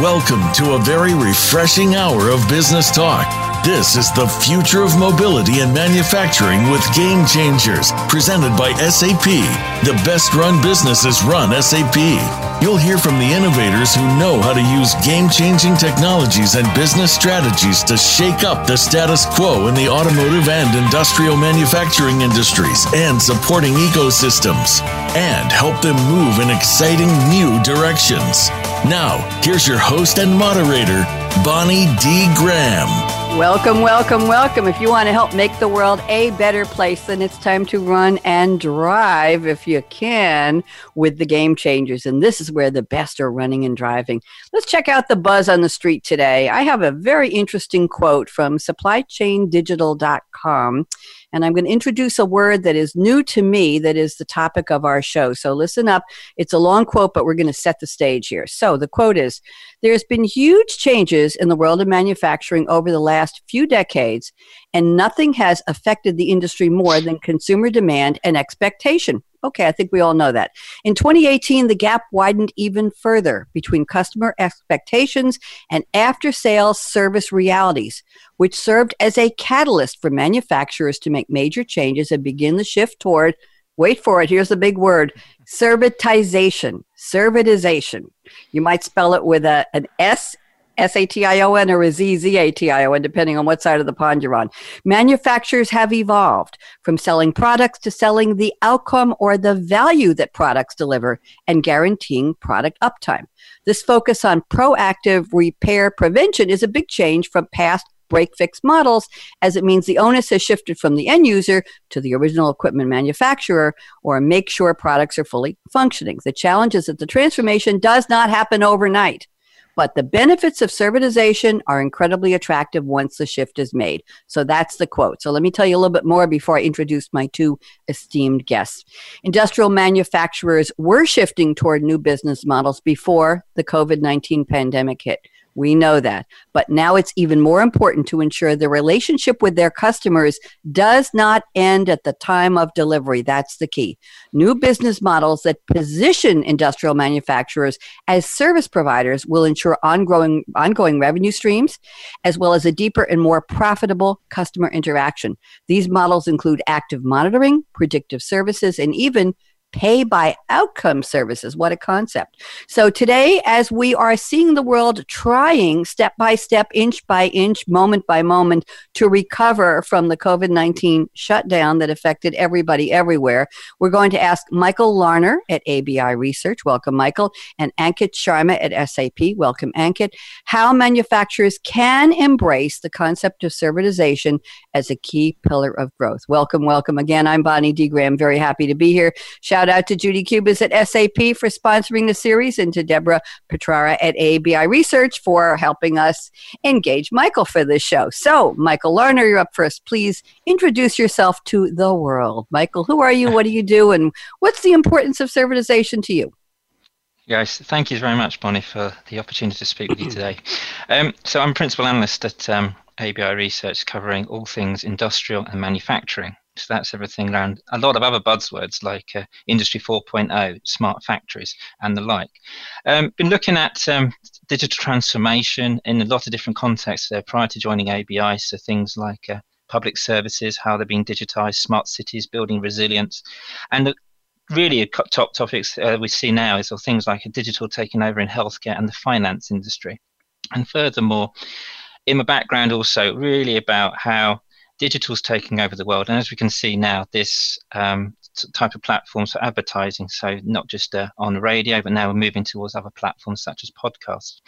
Welcome to a very refreshing hour of business talk. This is the future of mobility and manufacturing with Game Changers, presented by SAP. The best run businesses run SAP. You'll hear from the innovators who know how to use game changing technologies and business strategies to shake up the status quo in the automotive and industrial manufacturing industries and supporting ecosystems, and help them move in exciting new directions. Now, here's your host and moderator, Bonnie D. Graham. Welcome, welcome, welcome. If you want to help make the world a better place, then it's time to run and drive, if you can, with the game changers. And this is where the best are running and driving. Let's check out the buzz on the street today. I have a very interesting quote from supplychaindigital.com. And I'm going to introduce a word that is new to me that is the topic of our show. So listen up. It's a long quote, but we're going to set the stage here. So the quote is There's been huge changes in the world of manufacturing over the last few decades, and nothing has affected the industry more than consumer demand and expectation. Okay, I think we all know that. In 2018, the gap widened even further between customer expectations and after sales service realities, which served as a catalyst for manufacturers to make major changes and begin the shift toward, wait for it, here's the big word, servitization. Servitization. You might spell it with a, an S S A T I O N or a Z Z A T I O N, depending on what side of the pond you're on. Manufacturers have evolved from selling products to selling the outcome or the value that products deliver and guaranteeing product uptime. This focus on proactive repair prevention is a big change from past break fix models as it means the onus has shifted from the end user to the original equipment manufacturer or make sure products are fully functioning. The challenge is that the transformation does not happen overnight. But the benefits of servitization are incredibly attractive once the shift is made. So that's the quote. So let me tell you a little bit more before I introduce my two esteemed guests. Industrial manufacturers were shifting toward new business models before the COVID 19 pandemic hit. We know that. But now it's even more important to ensure the relationship with their customers does not end at the time of delivery. That's the key. New business models that position industrial manufacturers as service providers will ensure ongoing, ongoing revenue streams, as well as a deeper and more profitable customer interaction. These models include active monitoring, predictive services, and even pay by outcome services. What a concept. So, today, as we are seeing the world trying step by step, inch by inch, moment by moment to recover from the COVID 19 shutdown that affected everybody everywhere, we're going to ask Michael Larner at ABI Research. Welcome, Michael. And Ankit Sharma at SAP. Welcome, Ankit. How manufacturers can embrace the concept of servitization as a key pillar of growth. Welcome, welcome again. I'm Bonnie D. Graham. Very happy to be here. Shout out to Judy Cubas at SAP for sponsoring the series and to Deborah Petrara at ABI Research for helping us engage Michael for this show. So, Michael Larner, you're up first. Please introduce yourself to the world. Michael, who are you? What do you do? And what's the importance of servitization to you? Yes, thank you very much, Bonnie, for the opportunity to speak with you today. Um, so I'm principal analyst at um, ABI Research, covering all things industrial and manufacturing. So that's everything around a lot of other buzzwords like uh, Industry 4.0, smart factories, and the like. Um, been looking at um, digital transformation in a lot of different contexts there prior to joining ABI. So things like uh, public services, how they're being digitized, smart cities, building resilience, and really top topics uh, we see now is things like a digital taking over in healthcare and the finance industry. And furthermore, in my background also really about how digital's taking over the world. And as we can see now, this um, type of platforms for advertising, so not just uh, on radio, but now we're moving towards other platforms such as podcasts.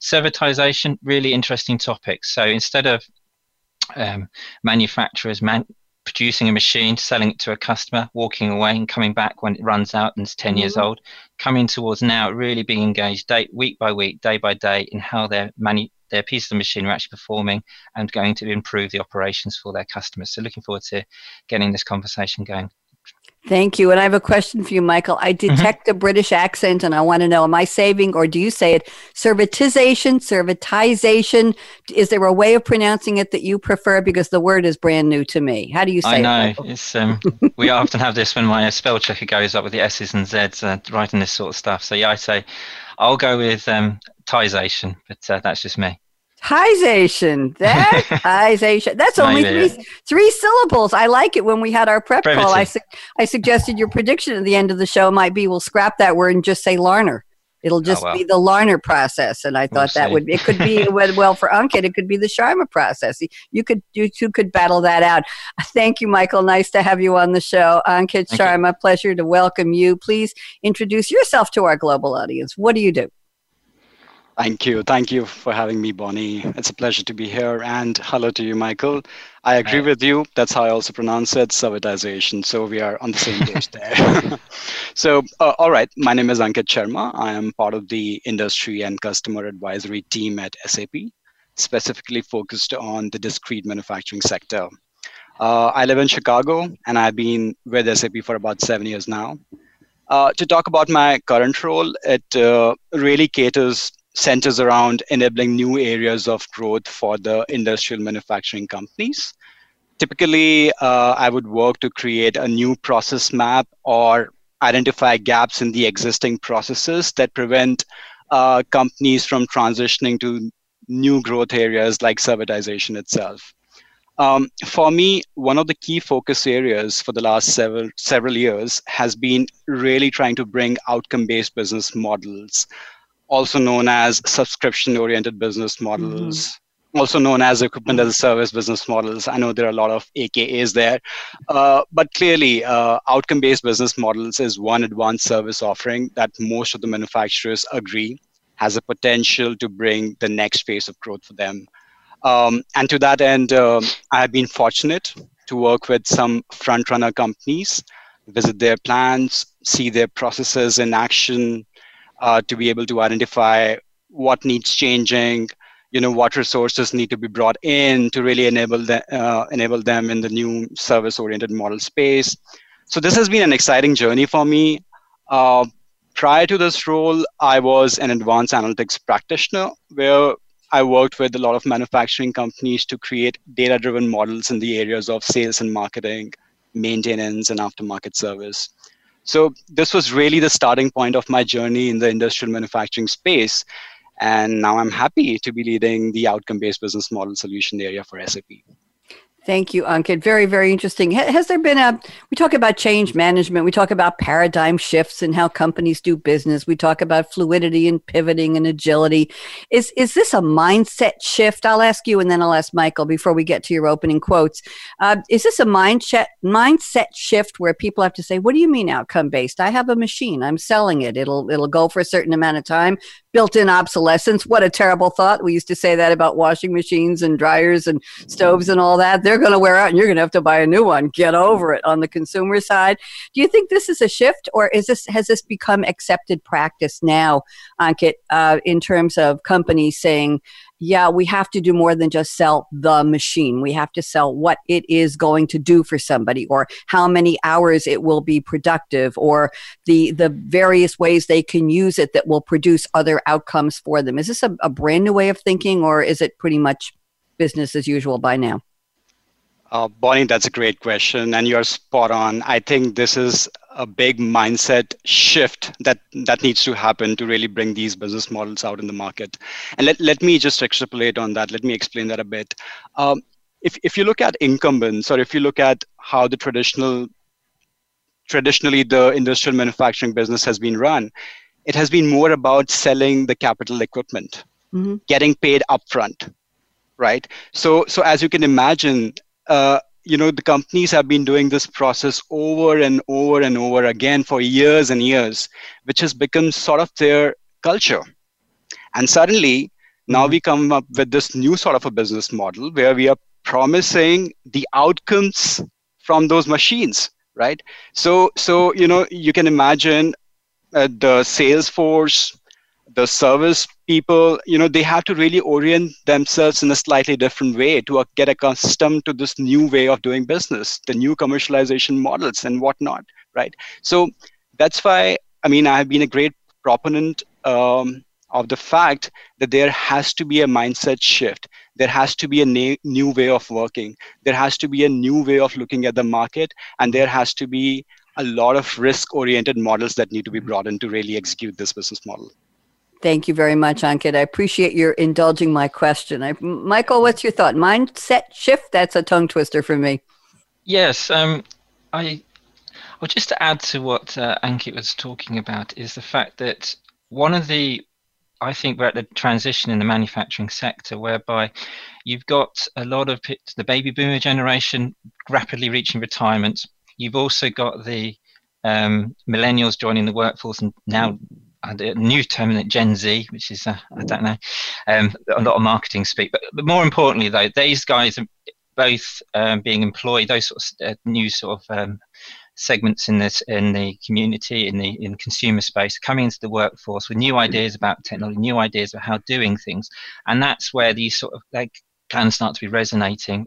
Servitization, really interesting topic. So instead of um, manufacturers man- producing a machine, selling it to a customer, walking away and coming back when it runs out and it's 10 mm-hmm. years old, coming towards now really being engaged day, week by week, day by day in how they're manu- their piece of the machine are actually performing and going to improve the operations for their customers. So looking forward to getting this conversation going. Thank you. And I have a question for you, Michael. I mm-hmm. detect mm-hmm. a British accent and I want to know, am I saving or do you say it servitization, servitization? Is there a way of pronouncing it that you prefer? Because the word is brand new to me. How do you say I know. It, it's, um, we often have this when my spell checker goes up with the S's and Z's uh, writing this sort of stuff. So yeah, I say I'll go with um, Tization, but uh, that's just me. Tization. That's Tization. That's only three, three syllables. I like it. When we had our prep Brevity. call, I, su- I suggested your prediction at the end of the show might be we'll scrap that word and just say Larner. It'll oh, just oh, well. be the Larner process, and I thought we'll that see. would it could be well for Ankit, It could be the Sharma process. You could you two could battle that out. Thank you, Michael. Nice to have you on the show, Ankit Thank Sharma. You. Pleasure to welcome you. Please introduce yourself to our global audience. What do you do? Thank you. Thank you for having me, Bonnie. It's a pleasure to be here. And hello to you, Michael. I agree with you. That's how I also pronounce it, servitization. So we are on the same page there. so, uh, all right. My name is Ankit Sharma. I am part of the industry and customer advisory team at SAP, specifically focused on the discrete manufacturing sector. Uh, I live in Chicago, and I've been with SAP for about seven years now. Uh, to talk about my current role, it uh, really caters centers around enabling new areas of growth for the industrial manufacturing companies. Typically, uh, I would work to create a new process map or identify gaps in the existing processes that prevent uh, companies from transitioning to new growth areas like servitization itself. Um, for me, one of the key focus areas for the last several several years has been really trying to bring outcome-based business models also known as subscription oriented business models. Mm-hmm also known as equipment as a service business models. I know there are a lot of AKAs there, uh, but clearly, uh, outcome based business models is one advanced service offering that most of the manufacturers agree has a potential to bring the next phase of growth for them. Um, and to that end, uh, I have been fortunate to work with some front runner companies, visit their plants, see their processes in action, uh, to be able to identify what needs changing, you know, what resources need to be brought in to really enable them, uh, enable them in the new service-oriented model space. So this has been an exciting journey for me. Uh, prior to this role, I was an advanced analytics practitioner where I worked with a lot of manufacturing companies to create data driven models in the areas of sales and marketing, maintenance, and aftermarket service. So this was really the starting point of my journey in the industrial manufacturing space. And now I'm happy to be leading the outcome based business model solution area for SAP. Thank you, Ankit. Very, very interesting. Has there been a, we talk about change management, we talk about paradigm shifts and how companies do business, we talk about fluidity and pivoting and agility. Is, is this a mindset shift? I'll ask you and then I'll ask Michael before we get to your opening quotes. Uh, is this a mindset, mindset shift where people have to say, what do you mean outcome based? I have a machine, I'm selling it. It'll, it'll go for a certain amount of time built-in obsolescence. What a terrible thought. We used to say that about washing machines and dryers and stoves and all that. They're going to wear out and you're going to have to buy a new one. Get over it on the consumer side. Do you think this is a shift or is this has this become accepted practice now, Ankit, uh, in terms of companies saying, yeah, we have to do more than just sell the machine. We have to sell what it is going to do for somebody or how many hours it will be productive or the, the various ways they can use it that will produce other outcomes for them. Is this a, a brand new way of thinking or is it pretty much business as usual by now? Uh, Bonnie, that's a great question, and you're spot on. I think this is a big mindset shift that that needs to happen to really bring these business models out in the market. And let, let me just extrapolate on that. Let me explain that a bit. Um, if, if you look at incumbents or if you look at how the traditional traditionally the industrial manufacturing business has been run, it has been more about selling the capital equipment, mm-hmm. getting paid upfront, right? So so as you can imagine, uh, you know the companies have been doing this process over and over and over again for years and years which has become sort of their culture and suddenly now mm-hmm. we come up with this new sort of a business model where we are promising the outcomes from those machines right so so you know you can imagine uh, the sales force the service people you know they have to really orient themselves in a slightly different way to get accustomed to this new way of doing business the new commercialization models and whatnot right? So that's why i mean i have been a great proponent um, of the fact that there has to be a mindset shift. There has to be a na- new way of working. There has to be a new way of looking at the market and there has to be a lot of risk oriented models that need to be brought in to really execute this business model Thank you very much, Ankit. I appreciate your indulging my question. I, Michael, what's your thought? Mindset shift? That's a tongue twister for me. Yes, um, I. Well, just to add to what uh, Ankit was talking about is the fact that one of the I think we're at the transition in the manufacturing sector whereby you've got a lot of the baby boomer generation rapidly reaching retirement. You've also got the um, millennials joining the workforce and now a new term Gen Z, which is uh, I don't know, um, a lot of marketing speak. But, but, more importantly, though, these guys are both um, being employed. Those sort of uh, new sort of um, segments in this in the community in the in consumer space coming into the workforce with new ideas about technology new ideas about how doing things and that's where these sort of like can start to be resonating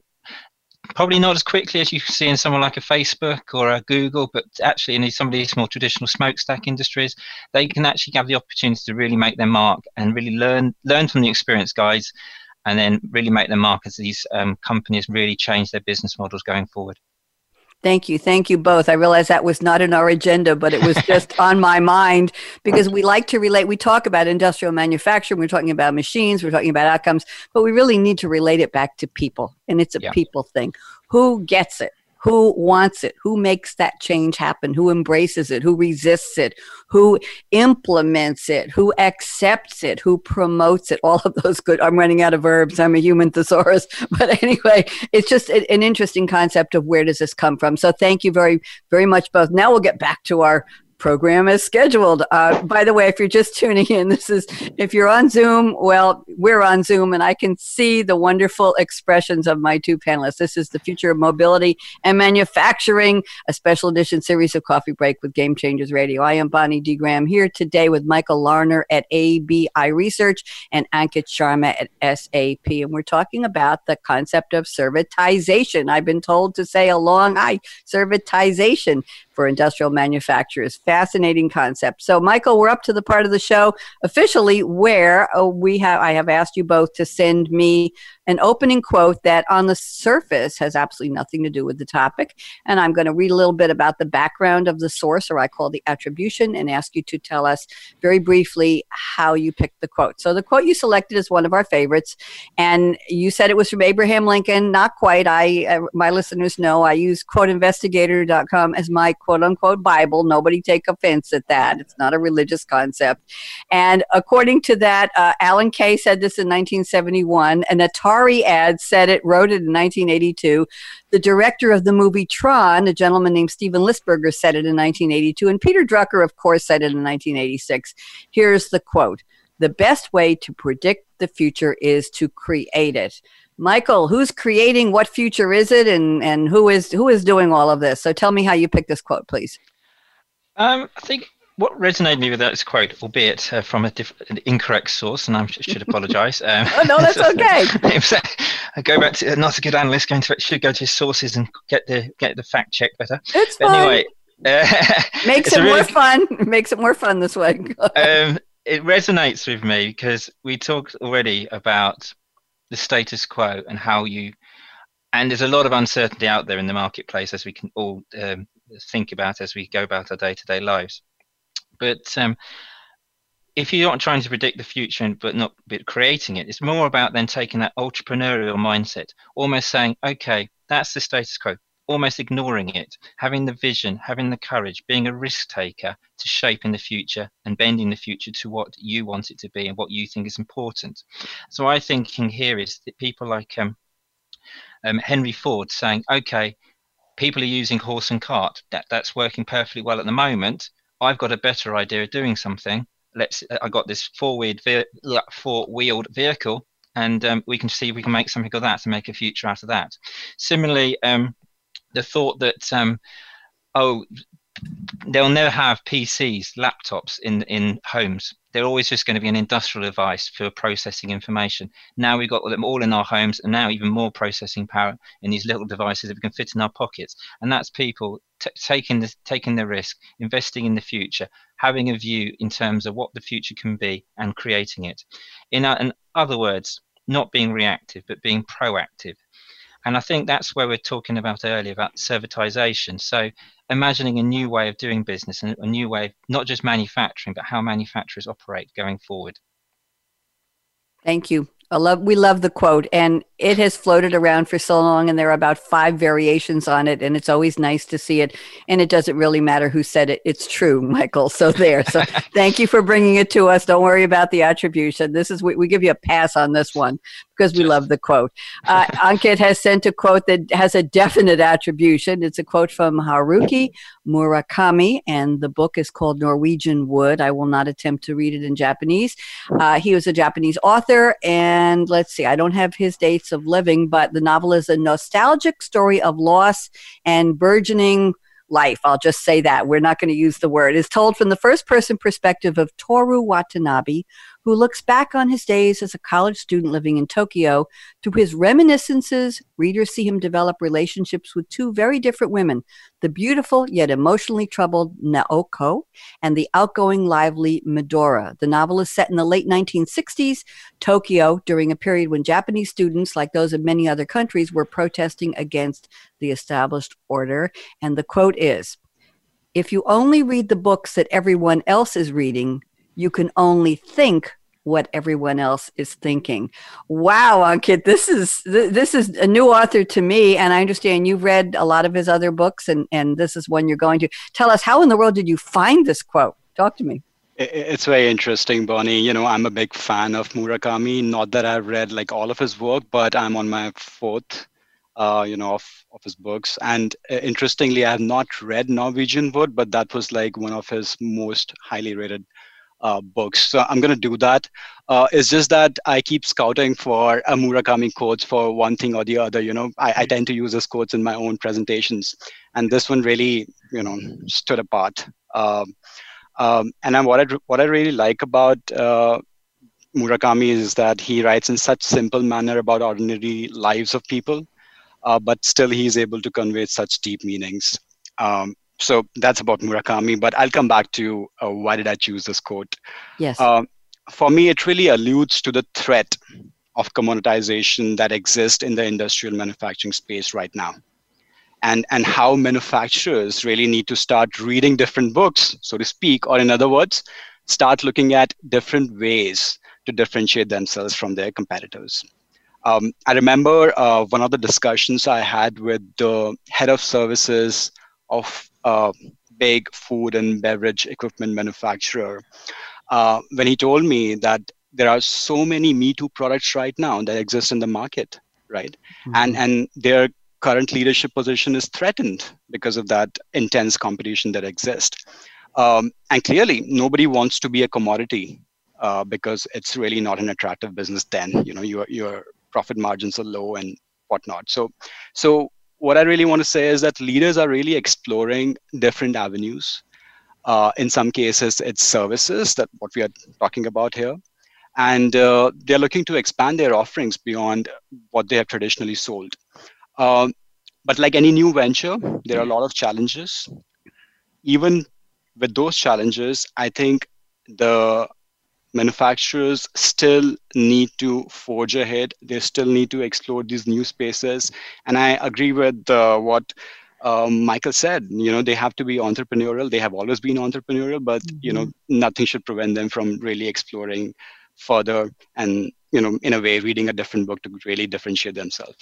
probably not as quickly as you see in someone like a facebook or a google but actually in some of these more traditional smokestack industries they can actually have the opportunity to really make their mark and really learn learn from the experienced guys and then really make their mark as these um, companies really change their business models going forward Thank you. Thank you both. I realize that was not in our agenda, but it was just on my mind because we like to relate. We talk about industrial manufacturing, we're talking about machines, we're talking about outcomes, but we really need to relate it back to people. And it's a yeah. people thing. Who gets it? Who wants it, who makes that change happen, who embraces it, who resists it, who implements it, who accepts it, who promotes it, all of those good. I'm running out of verbs. I'm a human thesaurus. But anyway, it's just an interesting concept of where does this come from. So thank you very, very much both. Now we'll get back to our program is scheduled. Uh, by the way, if you're just tuning in, this is if you're on Zoom, well, we're on Zoom, and I can see the wonderful expressions of my two panelists. This is the future of mobility and manufacturing, a special edition series of Coffee Break with Game Changers Radio. I am Bonnie D. Graham here today with Michael Larner at ABI Research and Ankit Sharma at SAP, and we're talking about the concept of servitization. I've been told to say a long I servitization for industrial manufacturers. Fascinating concept. So, Michael, we're up to the part of the show officially where uh, we have I have asked you both to send me an opening quote that on the surface has absolutely nothing to do with the topic. And I'm going to read a little bit about the background of the source, or I call the attribution, and ask you to tell us very briefly how you picked the quote. So the quote you selected is one of our favorites, and you said it was from Abraham Lincoln. Not quite. I uh, my listeners know I use quoteinvestigator.com as my quote unquote Bible. Nobody take offense at that. It's not a religious concept. And according to that, uh, Alan Kay said this in 1971, and Atari Atari ad said it, wrote it in 1982. The director of the movie Tron, a gentleman named Steven Lisberger, said it in 1982. And Peter Drucker, of course, said it in 1986. Here's the quote The best way to predict the future is to create it. Michael, who's creating what future is it and, and who is who is doing all of this? So tell me how you picked this quote, please. Um, I think what resonated me with that quote, albeit uh, from a diff- an incorrect source, and I should apologise. Um, oh, no, that's okay. I go back to uh, not a good analyst. Going to should go to his sources and get the get the fact check better. It's but fine. Anyway, uh, makes it really, more fun. Makes it more fun this way. um, it resonates with me because we talked already about the status quo and how you, and there's a lot of uncertainty out there in the marketplace as we can all um, think about as we go about our day-to-day lives. But um, if you're not trying to predict the future but not but creating it, it's more about then taking that entrepreneurial mindset, almost saying, okay, that's the status quo, almost ignoring it, having the vision, having the courage, being a risk taker to shape in the future and bending the future to what you want it to be and what you think is important. So I thinking here is that people like um, um, Henry Ford saying, okay, people are using horse and cart. That that's working perfectly well at the moment. I've got a better idea of doing something. Let's. I got this four-wheeled four-wheeled vehicle, and um, we can see if we can make something of that to make a future out of that. Similarly, um, the thought that um, oh, they'll never have PCs, laptops in in homes. They're always just going to be an industrial device for processing information. Now we've got them all in our homes, and now even more processing power in these little devices that we can fit in our pockets. And that's people t- taking the taking the risk, investing in the future, having a view in terms of what the future can be, and creating it. In, in other words, not being reactive but being proactive. And I think that's where we're talking about earlier about servitization. So imagining a new way of doing business and a new way of not just manufacturing, but how manufacturers operate going forward. Thank you. I love we love the quote and it has floated around for so long and there are about five variations on it and it's always nice to see it and it doesn't really matter who said it it's true michael so there so thank you for bringing it to us don't worry about the attribution this is we, we give you a pass on this one because we love the quote. Uh, Ankit has sent a quote that has a definite attribution. It's a quote from Haruki Murakami, and the book is called Norwegian Wood. I will not attempt to read it in Japanese. Uh, he was a Japanese author, and let's see, I don't have his dates of living, but the novel is a nostalgic story of loss and burgeoning life. I'll just say that. We're not going to use the word. It's told from the first person perspective of Toru Watanabe, who looks back on his days as a college student living in Tokyo. Through his reminiscences, readers see him develop relationships with two very different women the beautiful yet emotionally troubled Naoko and the outgoing, lively Midora. The novel is set in the late 1960s, Tokyo, during a period when Japanese students, like those of many other countries, were protesting against the established order. And the quote is, if you only read the books that everyone else is reading, you can only think what everyone else is thinking. Wow, Ankit, this is this is a new author to me, and I understand you've read a lot of his other books, and and this is one you're going to tell us. How in the world did you find this quote? Talk to me. It's very interesting, Bonnie. You know, I'm a big fan of Murakami. Not that I've read like all of his work, but I'm on my fourth, uh, you know, of, of his books. And uh, interestingly, I have not read Norwegian Wood, but that was like one of his most highly rated uh, books. So I'm going to do that. Uh, it's just that I keep scouting for a Murakami quotes for one thing or the other. You know, I, I tend to use those quotes in my own presentations, and this one really, you know, stood apart. Um, um, and I'm, what I what I really like about uh, Murakami is that he writes in such simple manner about ordinary lives of people, uh, but still he's able to convey such deep meanings. Um, so that's about Murakami. But I'll come back to uh, why did I choose this quote. Yes. Uh, for me, it really alludes to the threat of commoditization that exists in the industrial manufacturing space right now. And, and how manufacturers really need to start reading different books, so to speak, or in other words, start looking at different ways to differentiate themselves from their competitors. Um, I remember uh, one of the discussions I had with the head of services of a big food and beverage equipment manufacturer. Uh, when he told me that there are so many me too products right now that exist in the market right? Mm-hmm. and and their current leadership position is threatened because of that intense competition that exists. Um, and clearly nobody wants to be a commodity uh, because it's really not an attractive business then. You know your your profit margins are low and whatnot. So so what I really want to say is that leaders are really exploring different avenues. Uh, in some cases, it's services that what we are talking about here, and uh, they're looking to expand their offerings beyond what they have traditionally sold. Um, but like any new venture, there are a lot of challenges. Even with those challenges, I think the manufacturers still need to forge ahead. They still need to explore these new spaces. And I agree with uh, what um, Michael said. You know, they have to be entrepreneurial. They have always been entrepreneurial, but mm-hmm. you know, mm-hmm. nothing should prevent them from really exploring further and you know, in a way, reading a different book to really differentiate themselves.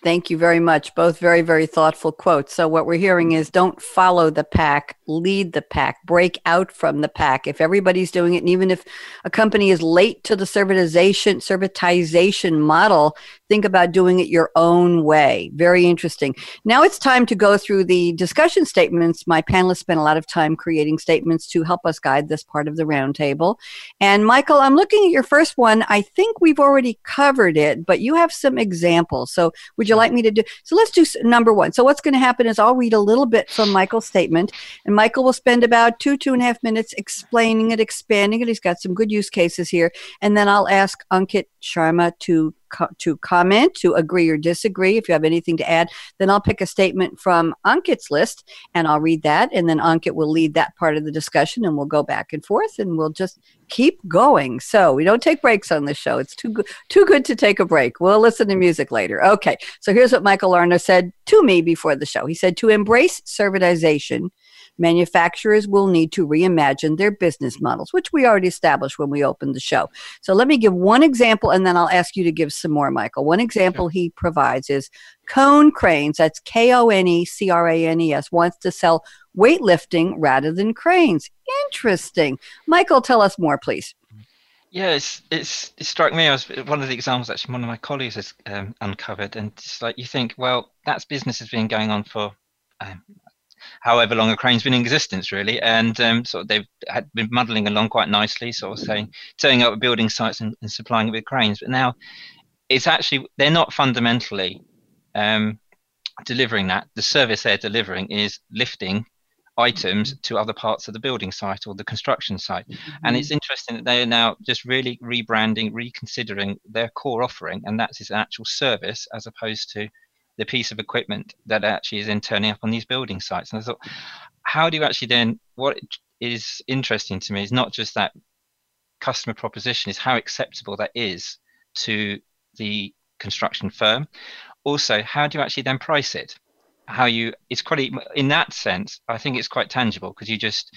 Thank you very much. Both very, very thoughtful quotes. So, what we're hearing is don't follow the pack, lead the pack, break out from the pack. If everybody's doing it, and even if a company is late to the servitization, servitization model, think about doing it your own way. Very interesting. Now it's time to go through the discussion statements. My panelists spent a lot of time creating statements to help us guide this part of the roundtable. And Michael, I'm looking at your first one. I think we've already covered it, but you have some examples. So would you like me to do? So let's do number one. So what's going to happen is I'll read a little bit from Michael's statement, and Michael will spend about two, two and a half minutes explaining it, expanding it. He's got some good use cases here. And then I'll ask Ankit Sharma to to comment, to agree or disagree. If you have anything to add, then I'll pick a statement from Ankit's list and I'll read that. And then Ankit will lead that part of the discussion and we'll go back and forth and we'll just keep going. So we don't take breaks on this show. It's too good, too good to take a break. We'll listen to music later. Okay. So here's what Michael Larner said to me before the show. He said, to embrace servitization, manufacturers will need to reimagine their business models, which we already established when we opened the show. So let me give one example and then I'll ask you to give some more, Michael. One example he provides is Konecranes, that's K O N E C R A N E S, wants to sell weightlifting rather than cranes. Interesting. Michael, tell us more, please. Yeah, it's, it's it struck me as one of the examples actually one of my colleagues has um, uncovered, and it's like you think, well, that's business has been going on for um, however long a crane's been in existence, really. And um, sort of they've had been muddling along quite nicely, sort of saying, turning up building sites and, and supplying it with cranes. But now it's actually, they're not fundamentally um, delivering that. The service they're delivering is lifting items to other parts of the building site or the construction site. Mm-hmm. And it's interesting that they are now just really rebranding, reconsidering their core offering, and that's its actual service as opposed to the piece of equipment that actually is then turning up on these building sites. And I thought, how do you actually then, what is interesting to me is not just that customer proposition, is how acceptable that is to the construction firm. Also, how do you actually then price it? How you, it's quite, in that sense, I think it's quite tangible because you just,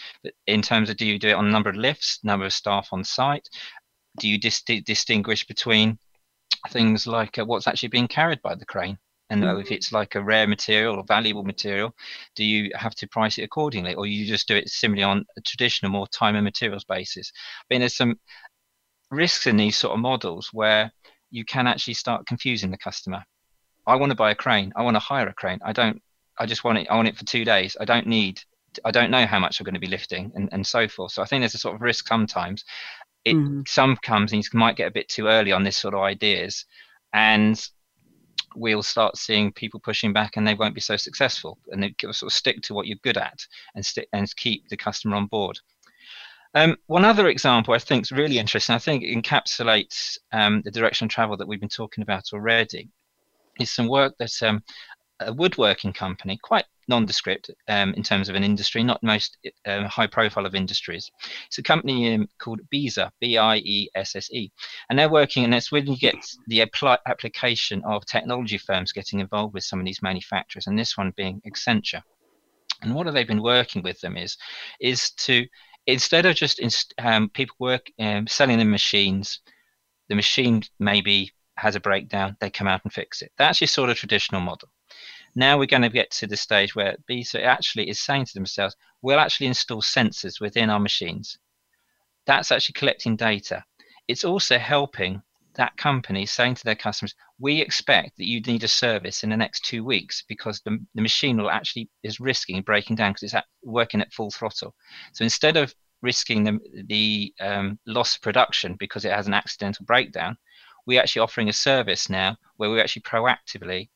in terms of do you do it on number of lifts, number of staff on site? Do you dis- distinguish between things like uh, what's actually being carried by the crane? And mm-hmm. if it's like a rare material or valuable material do you have to price it accordingly or you just do it simply on a traditional more time and materials basis? I mean there's some risks in these sort of models where you can actually start confusing the customer. I want to buy a crane. I want to hire a crane. I don't I just want it I want it for two days. I don't need I don't know how much I'm going to be lifting and, and so forth. So I think there's a sort of risk sometimes. It mm. some companies might get a bit too early on this sort of ideas and we'll start seeing people pushing back and they won't be so successful. And they sort of stick to what you're good at and stick and keep the customer on board. Um, one other example I think is really interesting I think encapsulates um, the direction of travel that we've been talking about already is some work that um, a woodworking company quite nondescript um, in terms of an industry, not most um, high profile of industries. It's a company um, called Biesse, B I E S S E. And they're working, and that's when you get the application of technology firms getting involved with some of these manufacturers, and this one being Accenture. And what they've they been working with them is, is to instead of just inst- um, people work um, selling them machines, the machine maybe has a breakdown, they come out and fix it. That's your sort of traditional model. Now we're going to get to the stage where Biesse actually is saying to themselves, we'll actually install sensors within our machines. That's actually collecting data. It's also helping that company saying to their customers, we expect that you need a service in the next two weeks because the, the machine will actually is risking breaking down because it's at, working at full throttle. So instead of risking the, the um, loss of production because it has an accidental breakdown, we're actually offering a service now where we're actually proactively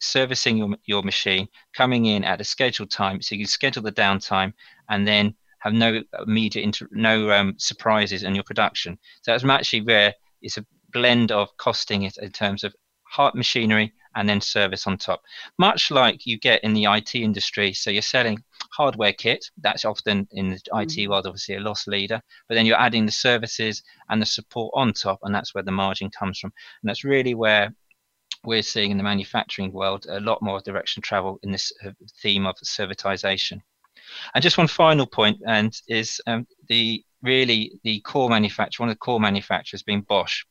servicing your, your machine, coming in at a scheduled time, so you can schedule the downtime and then have no immediate inter- no um, surprises in your production. So that's actually where it's a blend of costing it in terms of hard machinery and then service on top. Much like you get in the IT industry, so you're selling hardware kit, that's often in the IT mm-hmm. world obviously a loss leader, but then you're adding the services and the support on top, and that's where the margin comes from. And that's really where we're seeing in the manufacturing world a lot more direction travel in this uh, theme of servitization. And just one final point, and is um, the really the core manufacturer, one of the core manufacturers being Bosch.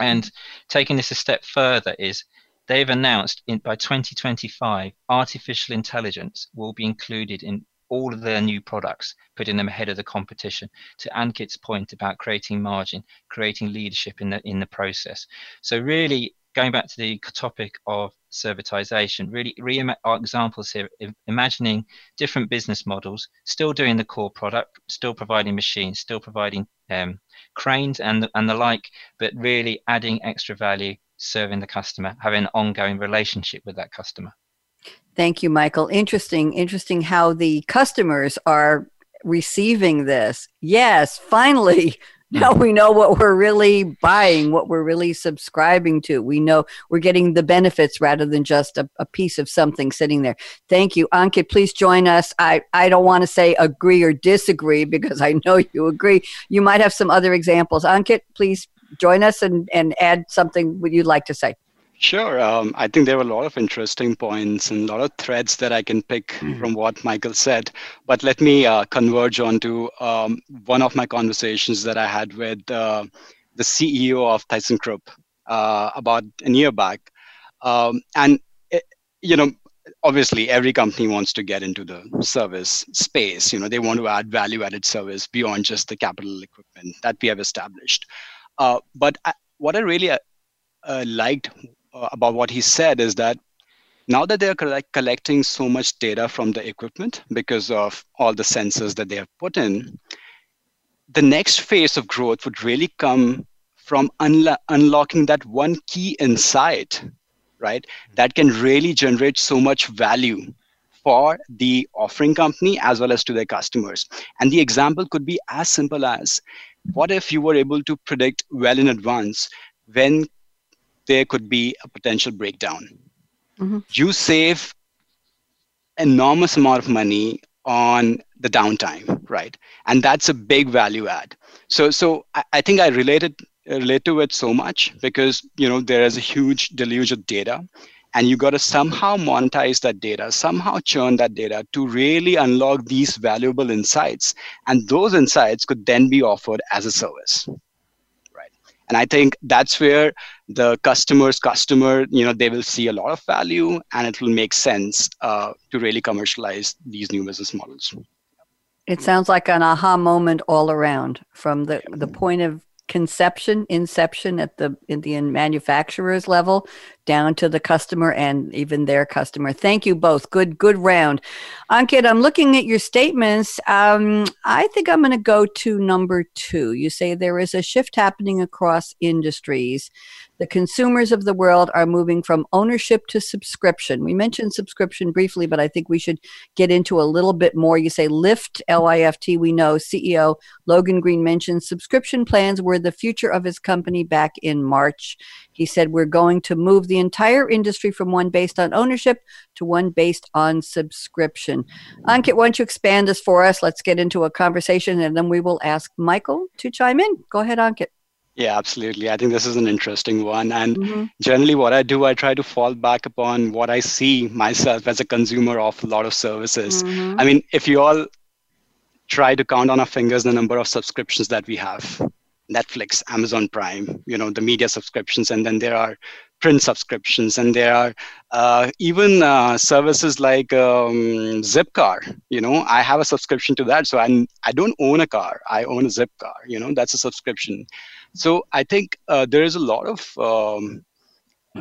And taking this a step further is they've announced in, by 2025, artificial intelligence will be included in all of their new products, putting them ahead of the competition. To Ankit's point about creating margin, creating leadership in the in the process. So really, going back to the topic of servitization, really re- our examples here, imagining different business models, still doing the core product, still providing machines, still providing um, cranes and the, and the like, but really adding extra value, serving the customer, having an ongoing relationship with that customer. Thank you, Michael. Interesting, interesting how the customers are receiving this. Yes, finally, Now hmm. we know what we're really buying, what we're really subscribing to. We know we're getting the benefits rather than just a, a piece of something sitting there. Thank you. Ankit, please join us. I, I don't want to say agree or disagree because I know you agree. You might have some other examples. Ankit, please join us and, and add something you'd like to say. Sure. Um, I think there were a lot of interesting points and a lot of threads that I can pick mm-hmm. from what Michael said. But let me uh, converge onto um, one of my conversations that I had with uh, the CEO of ThyssenKrupp uh, about a year back. Um, and, it, you know, obviously every company wants to get into the service space. You know, they want to add value added service beyond just the capital equipment that we have established. Uh, but I, what I really uh, liked uh, about what he said is that now that they're collect- collecting so much data from the equipment because of all the sensors that they have put in, the next phase of growth would really come from unlo- unlocking that one key insight, right? That can really generate so much value for the offering company as well as to their customers. And the example could be as simple as what if you were able to predict well in advance when there could be a potential breakdown. Mm-hmm. You save enormous amount of money on the downtime, right? And that's a big value add. So, so I, I think I related relate to it so much because you know there is a huge deluge of data and you got to somehow monetize that data somehow churn that data to really unlock these valuable insights and those insights could then be offered as a service and i think that's where the customer's customer you know they will see a lot of value and it will make sense uh, to really commercialize these new business models. It sounds like an aha moment all around from the the point of conception inception at the Indian manufacturer's level down to the customer and even their customer. Thank you both. Good good round. Ankit i'm looking at your statements. Um, i think i'm going to go to number two. You say there is a shift happening across industries the consumers of the world are moving from ownership to subscription. We mentioned subscription briefly, but I think we should get into a little bit more. You say Lyft, L I F T. We know CEO Logan Green mentioned subscription plans were the future of his company back in March. He said, We're going to move the entire industry from one based on ownership to one based on subscription. Ankit, why don't you expand this for us? Let's get into a conversation and then we will ask Michael to chime in. Go ahead, Ankit. Yeah, absolutely. I think this is an interesting one. And mm-hmm. generally, what I do, I try to fall back upon what I see myself as a consumer of a lot of services. Mm-hmm. I mean, if you all try to count on our fingers the number of subscriptions that we have Netflix, Amazon Prime, you know, the media subscriptions, and then there are print subscriptions, and there are uh, even uh, services like um, Zipcar. You know, I have a subscription to that, so I I don't own a car. I own a Zipcar. You know, that's a subscription. So I think uh, there is a lot of um,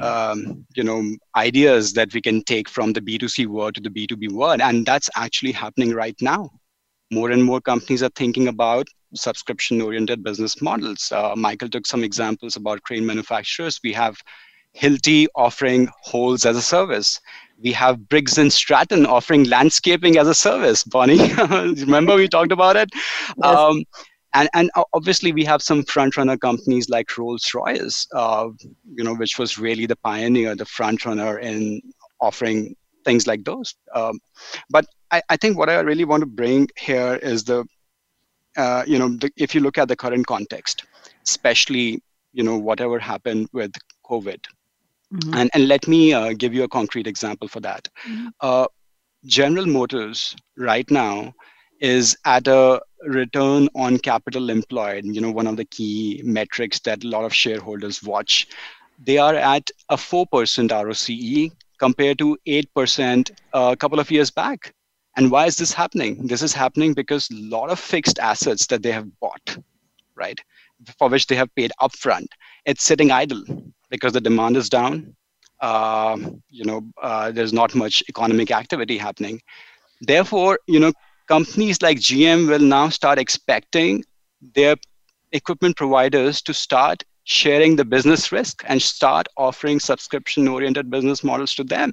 um, you know ideas that we can take from the B2C world to the B2B world, and that's actually happening right now. More and more companies are thinking about subscription-oriented business models. Uh, Michael took some examples about crane manufacturers. We have Hilti offering holes as a service. We have Briggs and Stratton offering landscaping as a service. Bonnie, remember we talked about it? Yes. Um, and and obviously we have some front runner companies like Rolls Royce, uh, you know, which was really the pioneer, the front runner in offering things like those. Um, but I, I, think what I really want to bring here is the, uh, you know, the, if you look at the current context, especially you know whatever happened with COVID, mm-hmm. and and let me uh, give you a concrete example for that. Mm-hmm. Uh, General Motors right now is at a return on capital employed, you know, one of the key metrics that a lot of shareholders watch. They are at a 4% ROCE compared to 8% a couple of years back. And why is this happening? This is happening because a lot of fixed assets that they have bought, right, for which they have paid upfront, it's sitting idle because the demand is down. Uh, you know, uh, there's not much economic activity happening. Therefore, you know, companies like GM will now start expecting their equipment providers to start sharing the business risk and start offering subscription oriented business models to them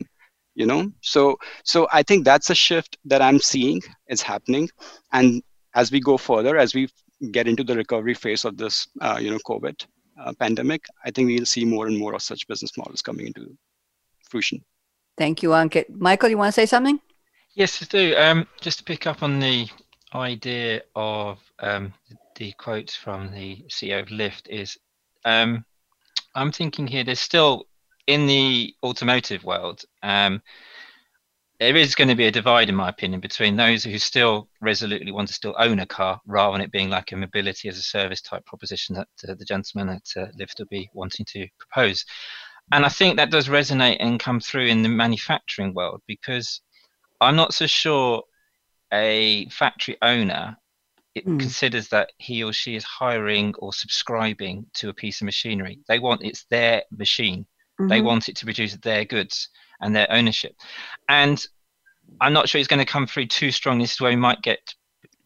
you know so so i think that's a shift that i'm seeing is happening and as we go further as we get into the recovery phase of this, uh, you know, COVID uh, pandemic, I think we'll see more and more of such business models coming into fruition. Thank you, Ankit. Michael, you want to say something? Yes, I do. Um, just to pick up on the idea of um, the quote from the CEO of Lyft is, um, I'm thinking here. There's still in the automotive world. Um, there is going to be a divide, in my opinion, between those who still resolutely want to still own a car rather than it being like a mobility as a service type proposition that uh, the gentleman at uh, Lyft will be wanting to propose. And I think that does resonate and come through in the manufacturing world because I'm not so sure a factory owner mm. considers that he or she is hiring or subscribing to a piece of machinery. They want it's their machine. Mm-hmm. They want it to produce their goods and their ownership. And I'm not sure it's going to come through too strong. This is where we might get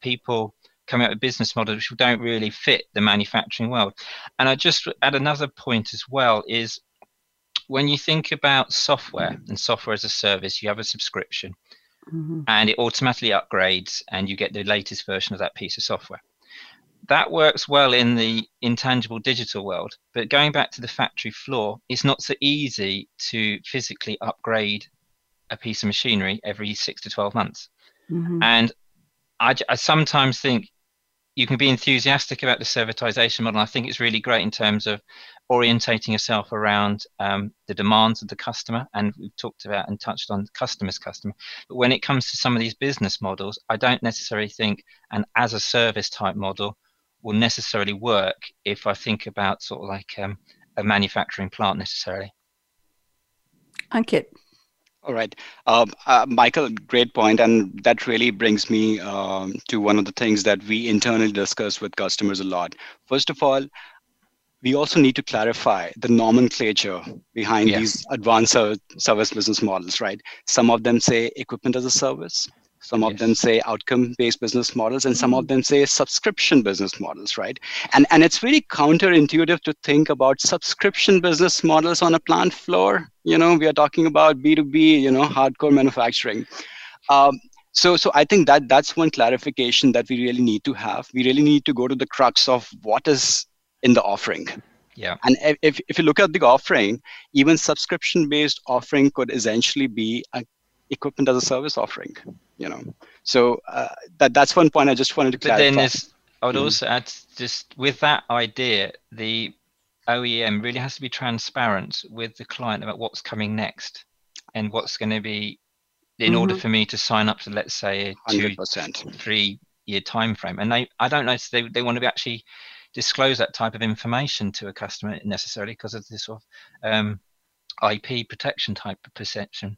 people coming up with business models which don't really fit the manufacturing world. And I just add another point as well is when you think about software and software as a service, you have a subscription mm-hmm. and it automatically upgrades and you get the latest version of that piece of software. That works well in the intangible digital world, but going back to the factory floor, it's not so easy to physically upgrade a piece of machinery every six to 12 months. Mm-hmm. And I, I sometimes think you can be enthusiastic about the servitization model. I think it's really great in terms of orientating yourself around um, the demands of the customer. And we've talked about and touched on customer's customer. But when it comes to some of these business models, I don't necessarily think an as a service type model will necessarily work if I think about sort of like um, a manufacturing plant necessarily. Ankit. All right. Um, uh, Michael, great point. And that really brings me um, to one of the things that we internally discuss with customers a lot. First of all, we also need to clarify the nomenclature behind yes. these advanced service business models, right? Some of them say equipment as a service, some of yes. them say outcome based business models and some of mm-hmm. them say subscription business models right and and it's really counterintuitive to think about subscription business models on a plant floor you know we are talking about b2b you know hardcore manufacturing um, so so i think that that's one clarification that we really need to have we really need to go to the crux of what is in the offering yeah and if, if you look at the offering even subscription based offering could essentially be a equipment as a service offering you know so uh, that that's one point i just wanted to but clarify. then there's i would mm also add just with that idea the oem really has to be transparent with the client about what's coming next and what's going to be in mm-hmm. order for me to sign up to let's say a 100%. two three year time frame and they i don't know so they, they want to be actually disclose that type of information to a customer necessarily because of this sort of um, ip protection type of perception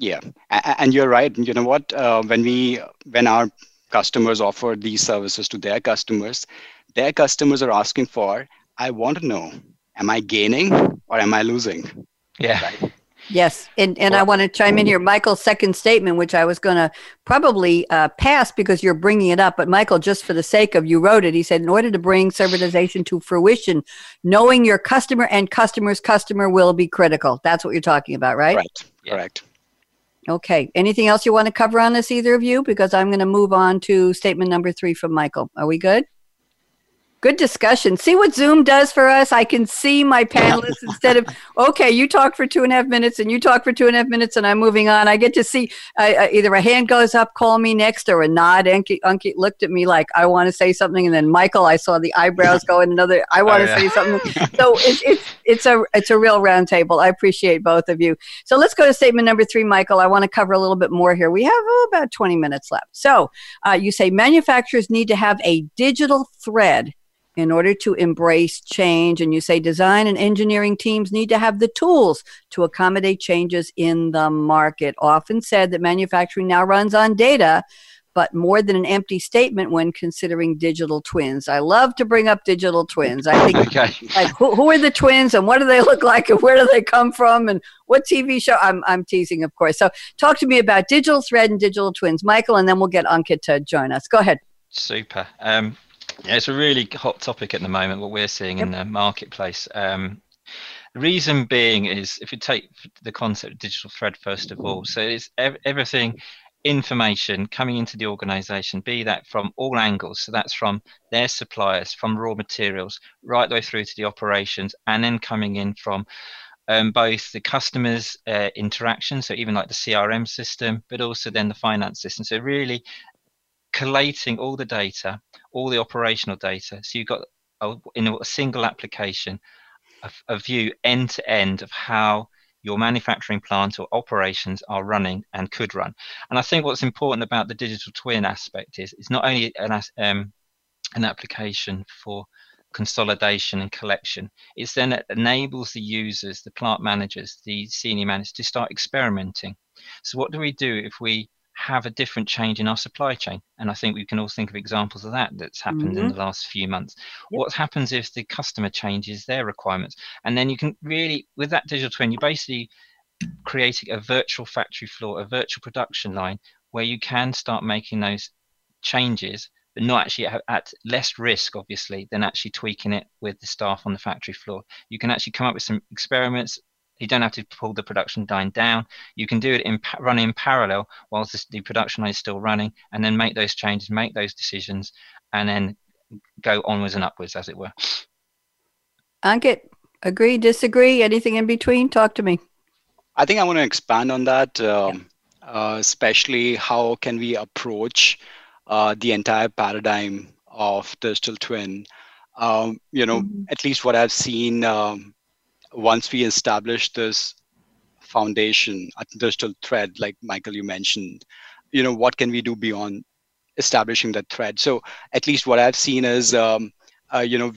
yeah, and you're right. You know what? Uh, when we when our customers offer these services to their customers, their customers are asking for, I want to know, am I gaining or am I losing? Yeah. Right? Yes, and and well, I want to chime in here, Michael's second statement, which I was going to probably uh, pass because you're bringing it up. But Michael, just for the sake of you wrote it, he said, in order to bring servitization to fruition, knowing your customer and customer's customer will be critical. That's what you're talking about, right? Right. Yeah. Correct. Okay. Anything else you want to cover on this, either of you? Because I'm going to move on to statement number three from Michael. Are we good? Good discussion. See what Zoom does for us? I can see my panelists instead of, okay, you talk for two and a half minutes and you talk for two and a half minutes and I'm moving on. I get to see either a hand goes up, call me next, or a nod. Unky, Unky looked at me like, I want to say something. And then Michael, I saw the eyebrows go in another, I want to oh, yeah. say something. So it's, it's, it's, a, it's a real roundtable. I appreciate both of you. So let's go to statement number three, Michael. I want to cover a little bit more here. We have oh, about 20 minutes left. So uh, you say manufacturers need to have a digital thread in order to embrace change. And you say design and engineering teams need to have the tools to accommodate changes in the market. Often said that manufacturing now runs on data, but more than an empty statement when considering digital twins. I love to bring up digital twins. I think, okay. like, who, who, are the twins and what do they look like and where do they come from and what TV show? I'm, I'm teasing, of course. So, talk to me about digital thread and digital twins, Michael, and then we'll get Ankit to join us. Go ahead. Super. Um, yeah, it's a really hot topic at the moment, what we're seeing yep. in the marketplace. Um, the reason being is if you take the concept of digital thread first of all, so it's ev- everything information coming into the organization, be that from all angles. So that's from their suppliers, from raw materials, right the way through to the operations, and then coming in from um, both the customers' uh, interaction, so even like the CRM system, but also then the finance system. So really collating all the data, all the operational data. So you've got a, in a single application a, a view end to end of how your manufacturing plant or operations are running and could run. And I think what's important about the digital twin aspect is it's not only an, um, an application for consolidation and collection, it's then it enables the users, the plant managers, the senior managers to start experimenting. So what do we do if we have a different change in our supply chain. And I think we can all think of examples of that that's happened mm-hmm. in the last few months. Yep. What happens if the customer changes their requirements? And then you can really, with that digital twin, you're basically creating a virtual factory floor, a virtual production line where you can start making those changes, but not actually at, at less risk, obviously, than actually tweaking it with the staff on the factory floor. You can actually come up with some experiments, you don't have to pull the production line down. You can do it in run in parallel whilst the, the production line is still running, and then make those changes, make those decisions, and then go onwards and upwards, as it were. Ankit, agree, disagree, anything in between? Talk to me. I think I want to expand on that, um, yeah. uh, especially how can we approach uh, the entire paradigm of digital twin. Um, you know, mm-hmm. at least what I've seen um, once we establish this foundation, a digital thread, like Michael, you mentioned, you know, what can we do beyond establishing that thread? So at least what I've seen is, um, uh, you know,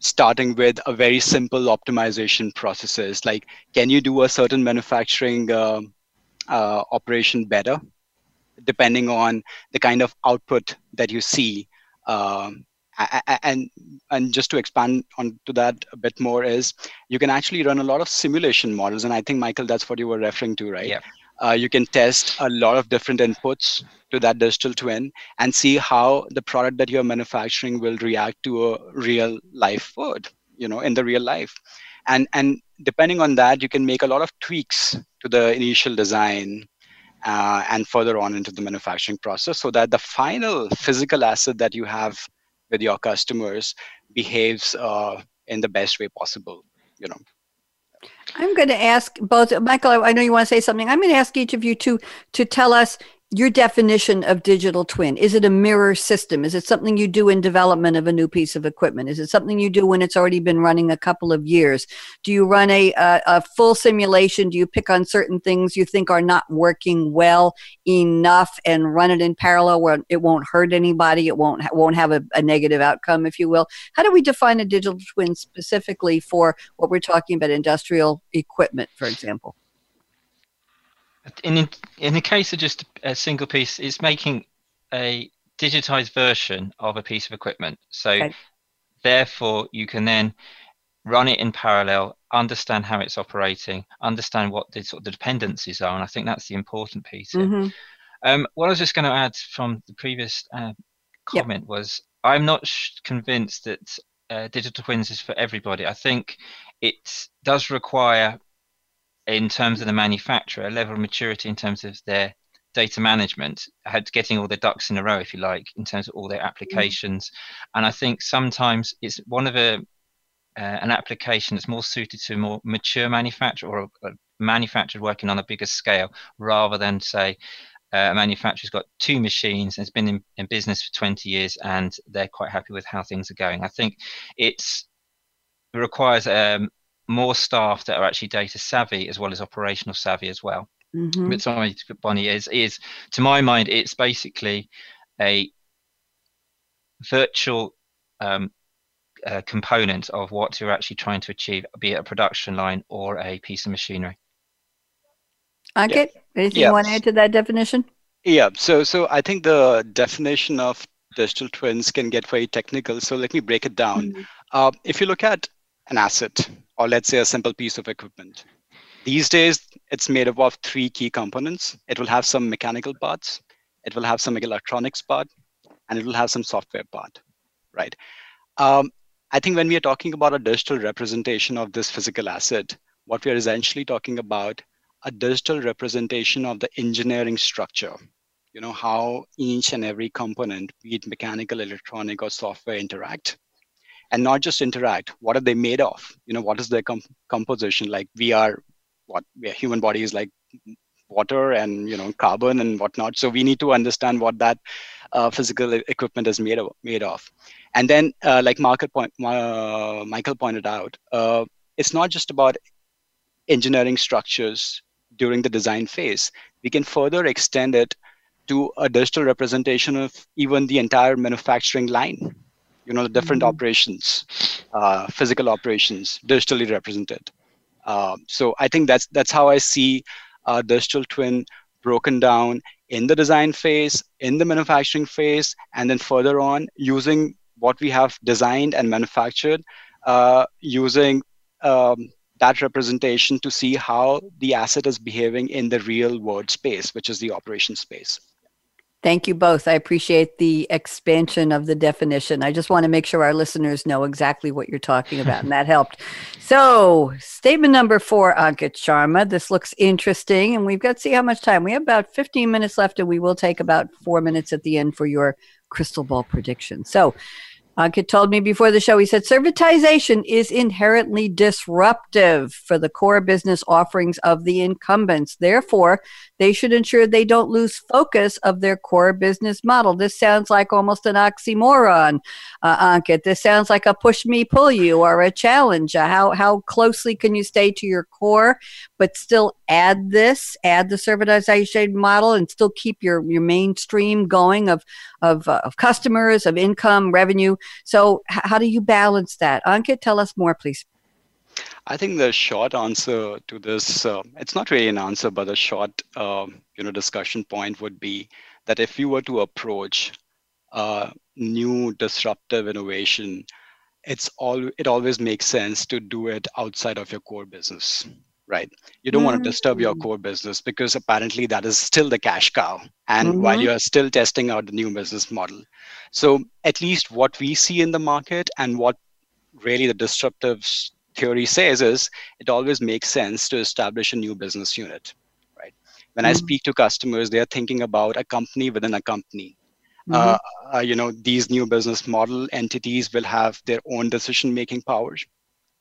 starting with a very simple optimization processes, like can you do a certain manufacturing uh, uh, operation better, depending on the kind of output that you see um, and and just to expand onto that a bit more is you can actually run a lot of simulation models and i think michael that's what you were referring to right yeah. Uh, you can test a lot of different inputs to that digital twin and see how the product that you're manufacturing will react to a real life food you know in the real life and and depending on that you can make a lot of tweaks to the initial design uh, and further on into the manufacturing process so that the final physical asset that you have with your customers behaves uh, in the best way possible you know? I'm going to ask both michael i know you want to say something. I'm going to ask each of you to to tell us your definition of digital twin is it a mirror system? Is it something you do in development of a new piece of equipment? Is it something you do when it's already been running a couple of years? Do you run a, a, a full simulation? Do you pick on certain things you think are not working well enough and run it in parallel where it won't hurt anybody? It won't won't have a, a negative outcome if you will. How do we define a digital twin specifically for what we're talking about industrial equipment for example in in the case of just a single piece, it's making a digitized version of a piece of equipment. So okay. therefore, you can then run it in parallel, understand how it's operating, understand what the sort of the dependencies are, and I think that's the important piece. Mm-hmm. Um, what I was just going to add from the previous uh, comment yep. was I'm not sh- convinced that uh, digital twins is for everybody. I think it does require in terms of the manufacturer, a level of maturity in terms of their data management, had getting all the ducks in a row, if you like, in terms of all their applications. Mm. And I think sometimes it's one of a uh, an application that's more suited to a more mature manufacturer or a, a manufacturer working on a bigger scale, rather than say uh, a manufacturer's got two machines and has been in, in business for 20 years and they're quite happy with how things are going. I think it's it requires um, more staff that are actually data savvy as well as operational savvy as well. Mm-hmm. But sorry, Bonnie is is to my mind, it's basically a virtual um, uh, component of what you're actually trying to achieve, be it a production line or a piece of machinery. Okay, yeah. anything yeah. you want to add to that definition? Yeah, so so I think the definition of digital twins can get very technical. So let me break it down. Mm-hmm. Uh, if you look at an asset, or let's say a simple piece of equipment. These days, it's made up of three key components. It will have some mechanical parts, it will have some electronics part, and it will have some software part, right? Um, I think when we are talking about a digital representation of this physical asset, what we are essentially talking about a digital representation of the engineering structure you know how each and every component be it mechanical electronic or software interact and not just interact what are they made of? You know what is their com- composition? Like we are what we are, human body is like water and you know carbon and whatnot. So we need to understand what that uh, physical equipment is made of, made of. And then uh, like point, uh, michael pointed out uh, it's not just about engineering structures during the design phase. We can further extend it to a digital representation of even the entire manufacturing line you know the different mm-hmm. operations uh, physical operations digitally represented uh, so i think that's that's how i see a digital twin broken down in the design phase in the manufacturing phase and then further on using what we have designed and manufactured uh, using um, that representation to see how the asset is behaving in the real world space which is the operation space Thank you both. I appreciate the expansion of the definition. I just want to make sure our listeners know exactly what you're talking about, and that helped. So, statement number four, Ankit Sharma. This looks interesting, and we've got to see how much time. We have about 15 minutes left, and we will take about four minutes at the end for your crystal ball prediction. So, Ankit told me before the show, he said servitization is inherently disruptive for the core business offerings of the incumbents. Therefore, they should ensure they don't lose focus of their core business model. This sounds like almost an oxymoron, uh, Ankit. This sounds like a push me, pull you, or a challenge. Uh, how, how closely can you stay to your core, but still add this, add the servitization model, and still keep your, your mainstream going of, of, uh, of customers, of income, revenue? So, how do you balance that? Ankit, tell us more, please. I think the short answer to this, uh, it's not really an answer, but a short, um, you know, discussion point would be that if you were to approach new disruptive innovation, it's all it always makes sense to do it outside of your core business, right? You don't mm-hmm. want to disturb your core business because apparently that is still the cash cow, and mm-hmm. while you are still testing out the new business model. So at least what we see in the market and what really the disruptive theory says is it always makes sense to establish a new business unit right when mm-hmm. i speak to customers they are thinking about a company within a company mm-hmm. uh, uh, you know these new business model entities will have their own decision making powers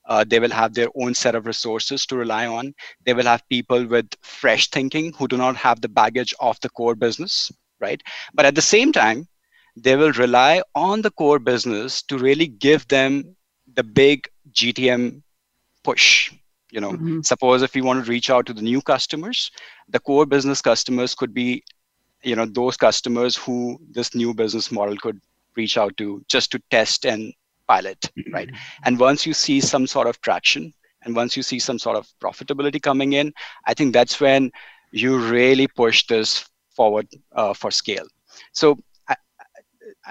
uh, they will have their own set of resources to rely on they will have people with fresh thinking who do not have the baggage of the core business right but at the same time they will rely on the core business to really give them the big GTM push. You know, mm-hmm. suppose if you want to reach out to the new customers, the core business customers could be, you know, those customers who this new business model could reach out to just to test and pilot, mm-hmm. right? And once you see some sort of traction and once you see some sort of profitability coming in, I think that's when you really push this forward uh, for scale. So I,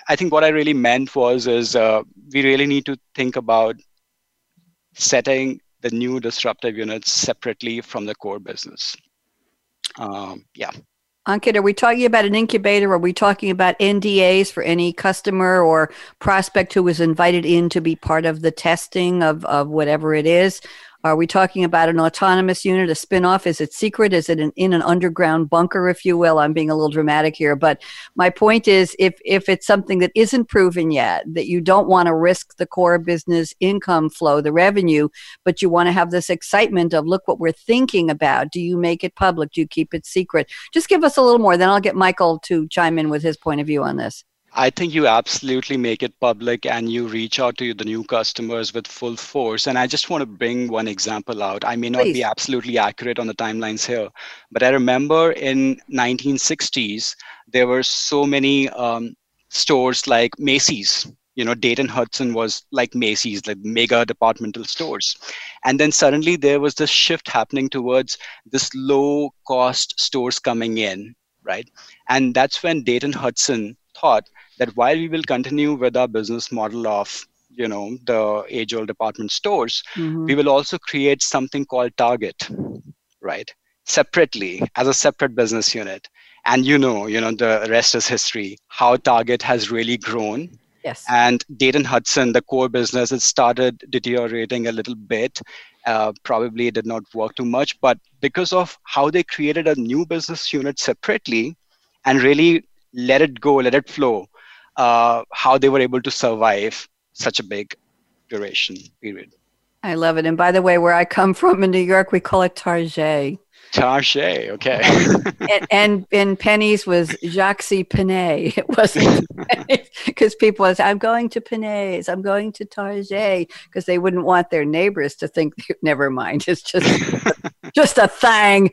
I, think what I really meant was is uh, we really need to think about setting the new disruptive units separately from the core business. Um, yeah. Ankit, are we talking about an incubator? Are we talking about NDAs for any customer or prospect who was invited in to be part of the testing of, of whatever it is? Are we talking about an autonomous unit, a spin-off? Is it secret? Is it an, in an underground bunker, if you will? I'm being a little dramatic here, but my point is, if if it's something that isn't proven yet, that you don't want to risk the core business income flow, the revenue, but you want to have this excitement of look what we're thinking about. Do you make it public? Do you keep it secret? Just give us a little more, then I'll get Michael to chime in with his point of view on this. I think you absolutely make it public and you reach out to the new customers with full force. And I just want to bring one example out. I may not Please. be absolutely accurate on the timelines here, but I remember in 1960s, there were so many um, stores like Macy's. You know, Dayton Hudson was like Macy's, like mega departmental stores. And then suddenly there was this shift happening towards this low cost stores coming in, right? And that's when Dayton Hudson thought that while we will continue with our business model of you know the age old department stores mm-hmm. we will also create something called target right? Separately as a separate business unit. And you know you know the rest is history how target has really grown. Yes. And dayton hudson the core business it started deteriorating a little bit uh, probably did not work too much but because of how they created a new business unit separately and really let it go, let it flow, uh, how they were able to survive such a big duration period. I love it. And by the way, where I come from in New York, we call it Target. Target, okay. and, and and Penny's was Jacques Panay. It wasn't because people was I'm going to Penay's, I'm going to Target because they wouldn't want their neighbors to think. Never mind, it's just just a thing.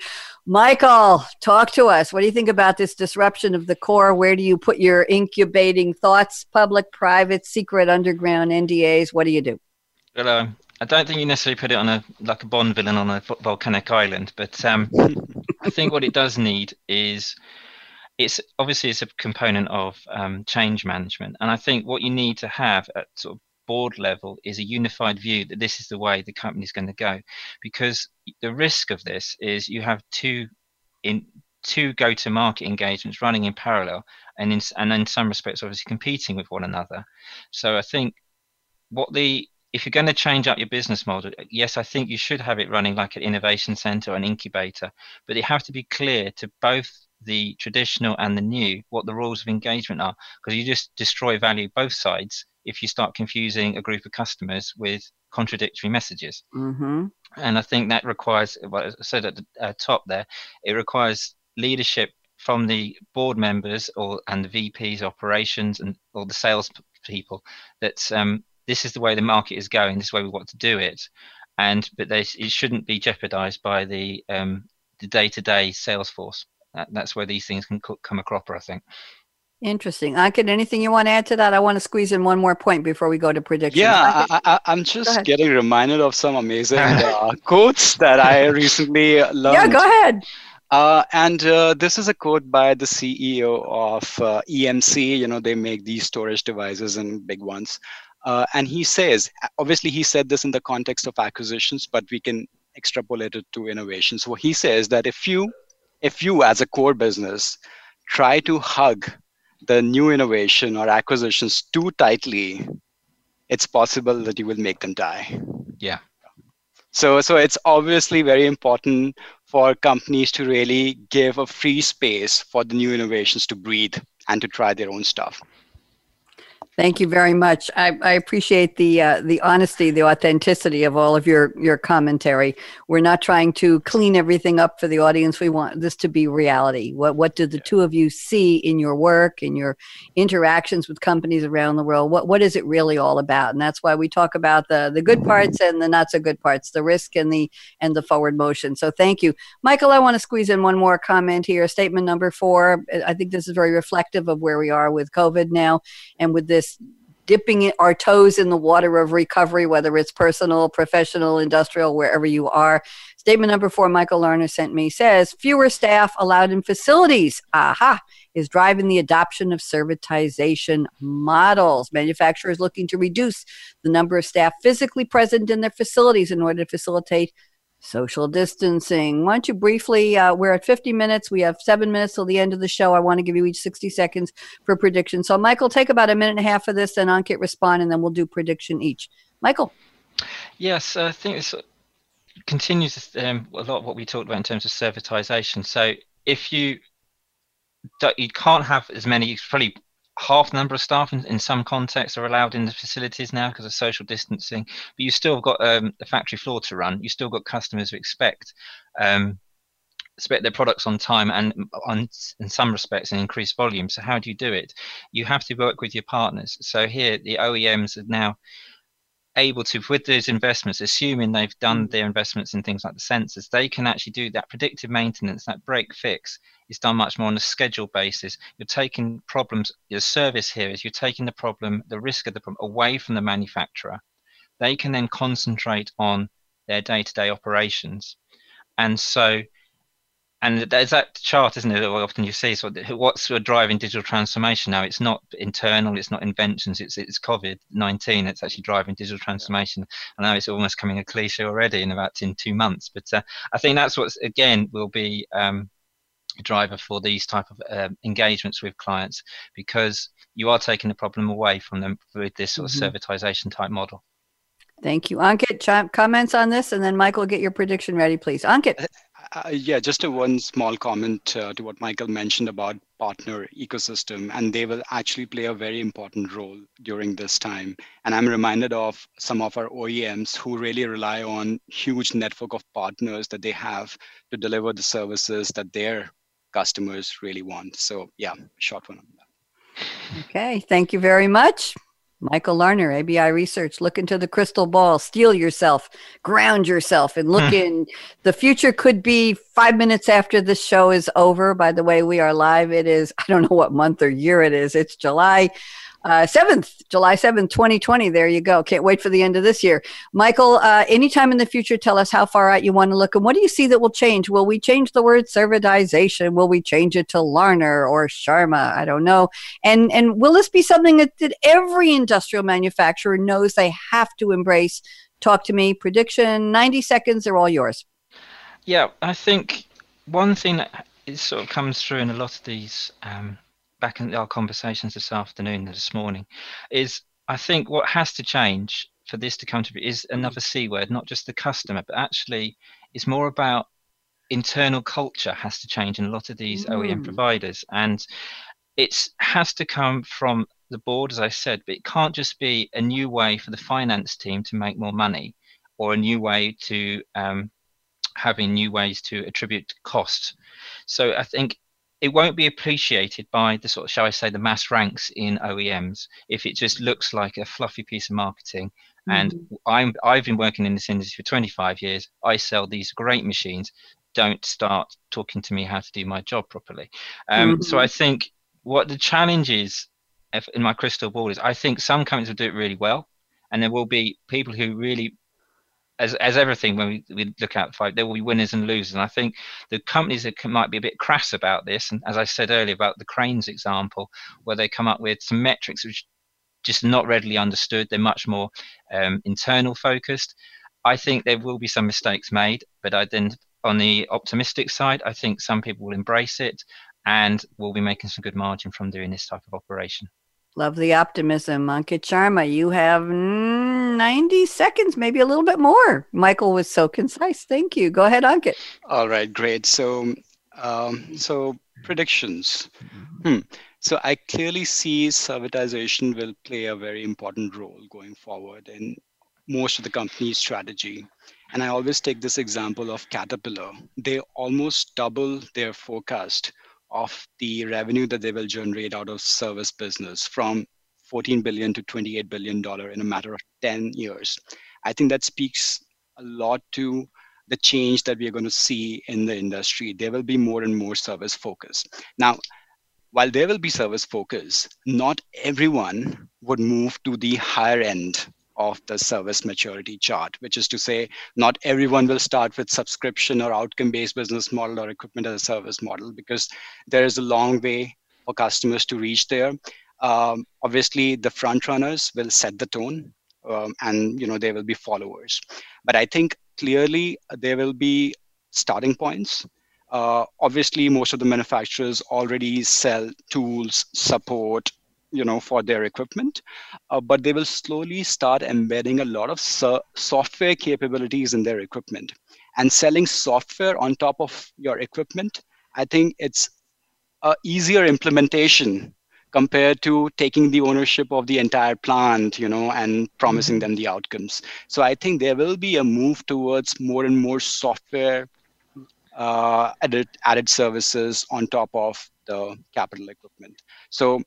Michael, talk to us. What do you think about this disruption of the core? Where do you put your incubating thoughts? Public, private, secret, underground, NDAs? What do you do? Well, um, I don't think you necessarily put it on a like a Bond villain on a volcanic island, but um, I think what it does need is it's obviously it's a component of um, change management, and I think what you need to have at sort of board level is a unified view that this is the way the company is going to go. Because the risk of this is you have two in two go-to-market engagements running in parallel and in and in some respects obviously competing with one another. So i think what the if you're going to change up your business model yes i think you should have it running like an innovation center or an incubator but it have to be clear to both the traditional and the new what the rules of engagement are because you just destroy value both sides if you start confusing a group of customers with contradictory messages. Mm-hmm. And I think that requires, well, I said at the uh, top there, it requires leadership from the board members or and the VPs operations and or the sales people that um, this is the way the market is going. This is the way we want to do it, and but they, it shouldn't be jeopardised by the um, the day-to-day sales force. That, that's where these things can come a cropper, I think. Interesting. Ankit, anything you want to add to that? I want to squeeze in one more point before we go to predictions. Yeah, I, am just getting reminded of some amazing uh, quotes that I recently learned. Yeah, go ahead. Uh, and uh, this is a quote by the CEO of uh, EMC. You know, they make these storage devices and big ones. Uh, and he says, obviously, he said this in the context of acquisitions, but we can extrapolate it to innovation. So he says that if you, if you as a core business, try to hug the new innovation or acquisitions too tightly, it's possible that you will make them die. Yeah. So, so it's obviously very important for companies to really give a free space for the new innovations to breathe and to try their own stuff. Thank you very much. I, I appreciate the uh, the honesty, the authenticity of all of your your commentary. We're not trying to clean everything up for the audience. We want this to be reality. What what do the yeah. two of you see in your work, in your interactions with companies around the world? What what is it really all about? And that's why we talk about the the good parts and the not so good parts, the risk and the and the forward motion. So thank you, Michael. I want to squeeze in one more comment here. Statement number four. I think this is very reflective of where we are with COVID now and with this dipping our toes in the water of recovery, whether it's personal, professional, industrial, wherever you are. Statement number four, Michael Larner sent me says fewer staff allowed in facilities. Aha, is driving the adoption of servitization models. Manufacturers looking to reduce the number of staff physically present in their facilities in order to facilitate social distancing. Why don't you briefly? Uh, we're at 50 minutes. We have seven minutes till the end of the show. I want to give you each 60 seconds for prediction. So, Michael, take about a minute and a half of this, and Ankit respond, and then we'll do prediction each. Michael. Yes, I think this continues um, a lot of what we talked about in terms of servitization. So, if you you can't have as many, probably half the number of staff in, in some contexts are allowed in the facilities now because of social distancing but you still got um, the factory floor to run. You still got customers who expect um, expect their products on time and on in some respects an increased volume. So how do you do it? You have to work with your partners. So here the oems are now able to with those investments assuming they've done mm. their investments in things like the sensors they can actually do that predictive maintenance that break fix is done much more on a schedule basis. You're taking problems, your service here is you're taking the problem, the risk of the problem away from the manufacturer. They can then concentrate on their day to day operations. And so, and there's that chart, isn't it? That often you see. So, what's sort of driving digital transformation now? It's not internal. It's not inventions. It's it's COVID nineteen. It's actually driving digital transformation. I know it's almost coming a cliche already in about in two months, but uh, I think that's what's again will be um, driver for these type of uh, engagements with clients because you are taking the problem away from them with this sort of mm-hmm. servitization type model. Thank you. Ankit, ch- comments on this, and then Michael, get your prediction ready, please. Ankit. Uh, yeah, just a one small comment uh, to what Michael mentioned about partner ecosystem, and they will actually play a very important role during this time. And I'm reminded of some of our OEMs who really rely on huge network of partners that they have to deliver the services that their customers really want. So yeah, short one on that. Okay, thank you very much. Michael Larner, ABI Research, look into the crystal ball, steel yourself, ground yourself, and look hmm. in. The future could be five minutes after this show is over. By the way, we are live. It is, I don't know what month or year it is. It's July uh, 7th, July 7th, 2020. There you go. Can't wait for the end of this year. Michael, uh, anytime in the future, tell us how far out you want to look and what do you see that will change? Will we change the word servitization? Will we change it to Larner or Sharma? I don't know. And, and will this be something that, that every industrial manufacturer knows they have to embrace? Talk to me. Prediction 90 seconds, they're all yours. Yeah, I think one thing that sort of comes through in a lot of these um, back in our conversations this afternoon, this morning, is I think what has to change for this to come to be is another C word, not just the customer, but actually it's more about internal culture has to change in a lot of these mm. OEM providers. And it has to come from the board, as I said, but it can't just be a new way for the finance team to make more money or a new way to um, having new ways to attribute cost. So I think it won't be appreciated by the sort of, shall I say, the mass ranks in OEMs if it just looks like a fluffy piece of marketing. Mm-hmm. And I'm I've been working in this industry for 25 years. I sell these great machines. Don't start talking to me how to do my job properly. Um, mm-hmm. So I think what the challenge is in my crystal ball is I think some companies will do it really well, and there will be people who really as as everything when we, we look at the fight, there will be winners and losers. And I think the companies that can, might be a bit crass about this, and as I said earlier about the cranes example, where they come up with some metrics which just not readily understood. They're much more um, internal focused. I think there will be some mistakes made, but I then on the optimistic side, I think some people will embrace it and will be making some good margin from doing this type of operation. Love the optimism. Ankit Sharma, you have 90 seconds, maybe a little bit more. Michael was so concise. Thank you. Go ahead, Ankit. All right, great. So, um, so predictions. Hmm. So I clearly see servitization will play a very important role going forward in most of the company's strategy. And I always take this example of Caterpillar. They almost double their forecast of the revenue that they will generate out of service business from 14 billion to 28 billion dollar in a matter of 10 years. I think that speaks a lot to the change that we are going to see in the industry. There will be more and more service focus. Now while there will be service focus not everyone would move to the higher end of the service maturity chart, which is to say, not everyone will start with subscription or outcome based business model or equipment as a service model because there is a long way for customers to reach there. Um, obviously, the front runners will set the tone. Um, and you know there will be followers but i think clearly there will be starting points uh, obviously most of the manufacturers already sell tools support you know for their equipment uh, but they will slowly start embedding a lot of so- software capabilities in their equipment and selling software on top of your equipment i think it's a easier implementation compared to taking the ownership of the entire plant you know and promising mm-hmm. them the outcomes so i think there will be a move towards more and more software uh, added, added services on top of the capital equipment. So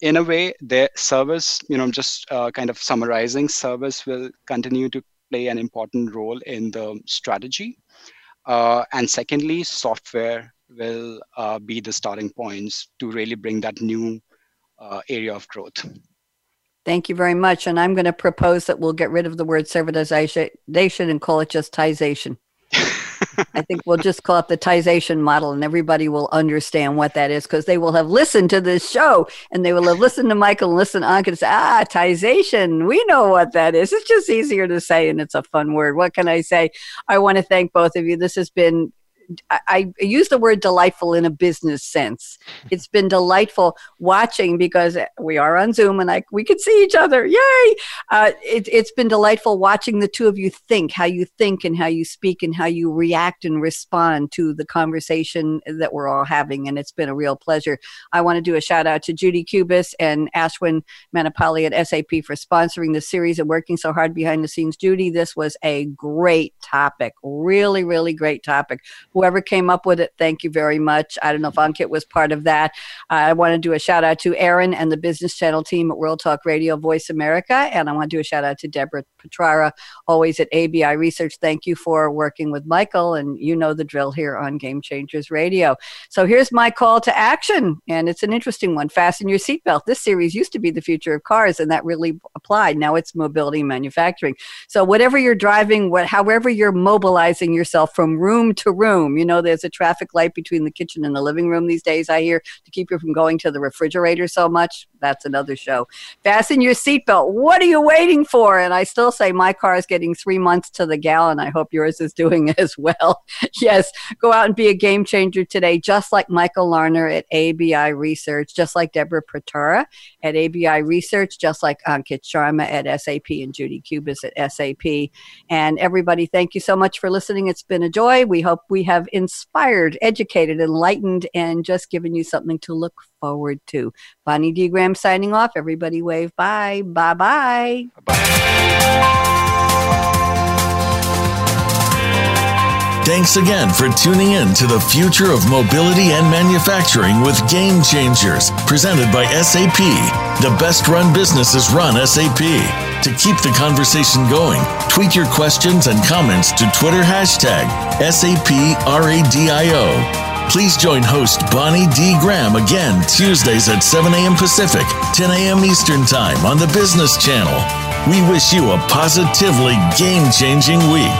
in a way, the service, you know, just uh, kind of summarizing, service will continue to play an important role in the strategy. Uh, and secondly, software will uh, be the starting points to really bring that new uh, area of growth. Thank you very much. And I'm going to propose that we'll get rid of the word servitization and call it just tization. I think we'll just call it the tization model and everybody will understand what that is because they will have listened to this show and they will have listened to Michael and listened on and say, ah, tization. We know what that is. It's just easier to say and it's a fun word. What can I say? I want to thank both of you. This has been I, I use the word delightful in a business sense. It's been delightful watching because we are on Zoom and I, we can see each other. Yay! Uh, it, it's been delightful watching the two of you think, how you think and how you speak and how you react and respond to the conversation that we're all having. And it's been a real pleasure. I want to do a shout out to Judy Cubis and Ashwin Manapali at SAP for sponsoring the series and working so hard behind the scenes. Judy, this was a great topic. Really, really great topic. Whoever came up with it, thank you very much. I don't know if Ankit was part of that. I want to do a shout out to Aaron and the Business Channel team at World Talk Radio Voice America. And I want to do a shout out to Deborah Petrara, always at ABI Research. Thank you for working with Michael. And you know the drill here on Game Changers Radio. So here's my call to action. And it's an interesting one. Fasten your seatbelt. This series used to be the future of cars, and that really applied. Now it's mobility manufacturing. So whatever you're driving, what, however you're mobilizing yourself from room to room, you know, there's a traffic light between the kitchen and the living room these days, I hear, to keep you from going to the refrigerator so much. That's another show. Fasten your seatbelt. What are you waiting for? And I still say my car is getting three months to the gallon. I hope yours is doing as well. yes, go out and be a game changer today, just like Michael Larner at ABI Research, just like Deborah Petrara at ABI Research, just like Ankit Sharma at SAP and Judy Kubis at SAP. And everybody, thank you so much for listening. It's been a joy. We hope we have inspired, educated, enlightened, and just given you something to look forward to. Bonnie D. Graham signing off. Everybody wave bye. Bye bye. Thanks again for tuning in to the future of mobility and manufacturing with Game Changers, presented by SAP. The best run businesses run SAP. To keep the conversation going, tweet your questions and comments to Twitter hashtag SAPRADIO. Please join host Bonnie D. Graham again Tuesdays at 7 a.m. Pacific, 10 a.m. Eastern Time on the Business Channel. We wish you a positively game changing week.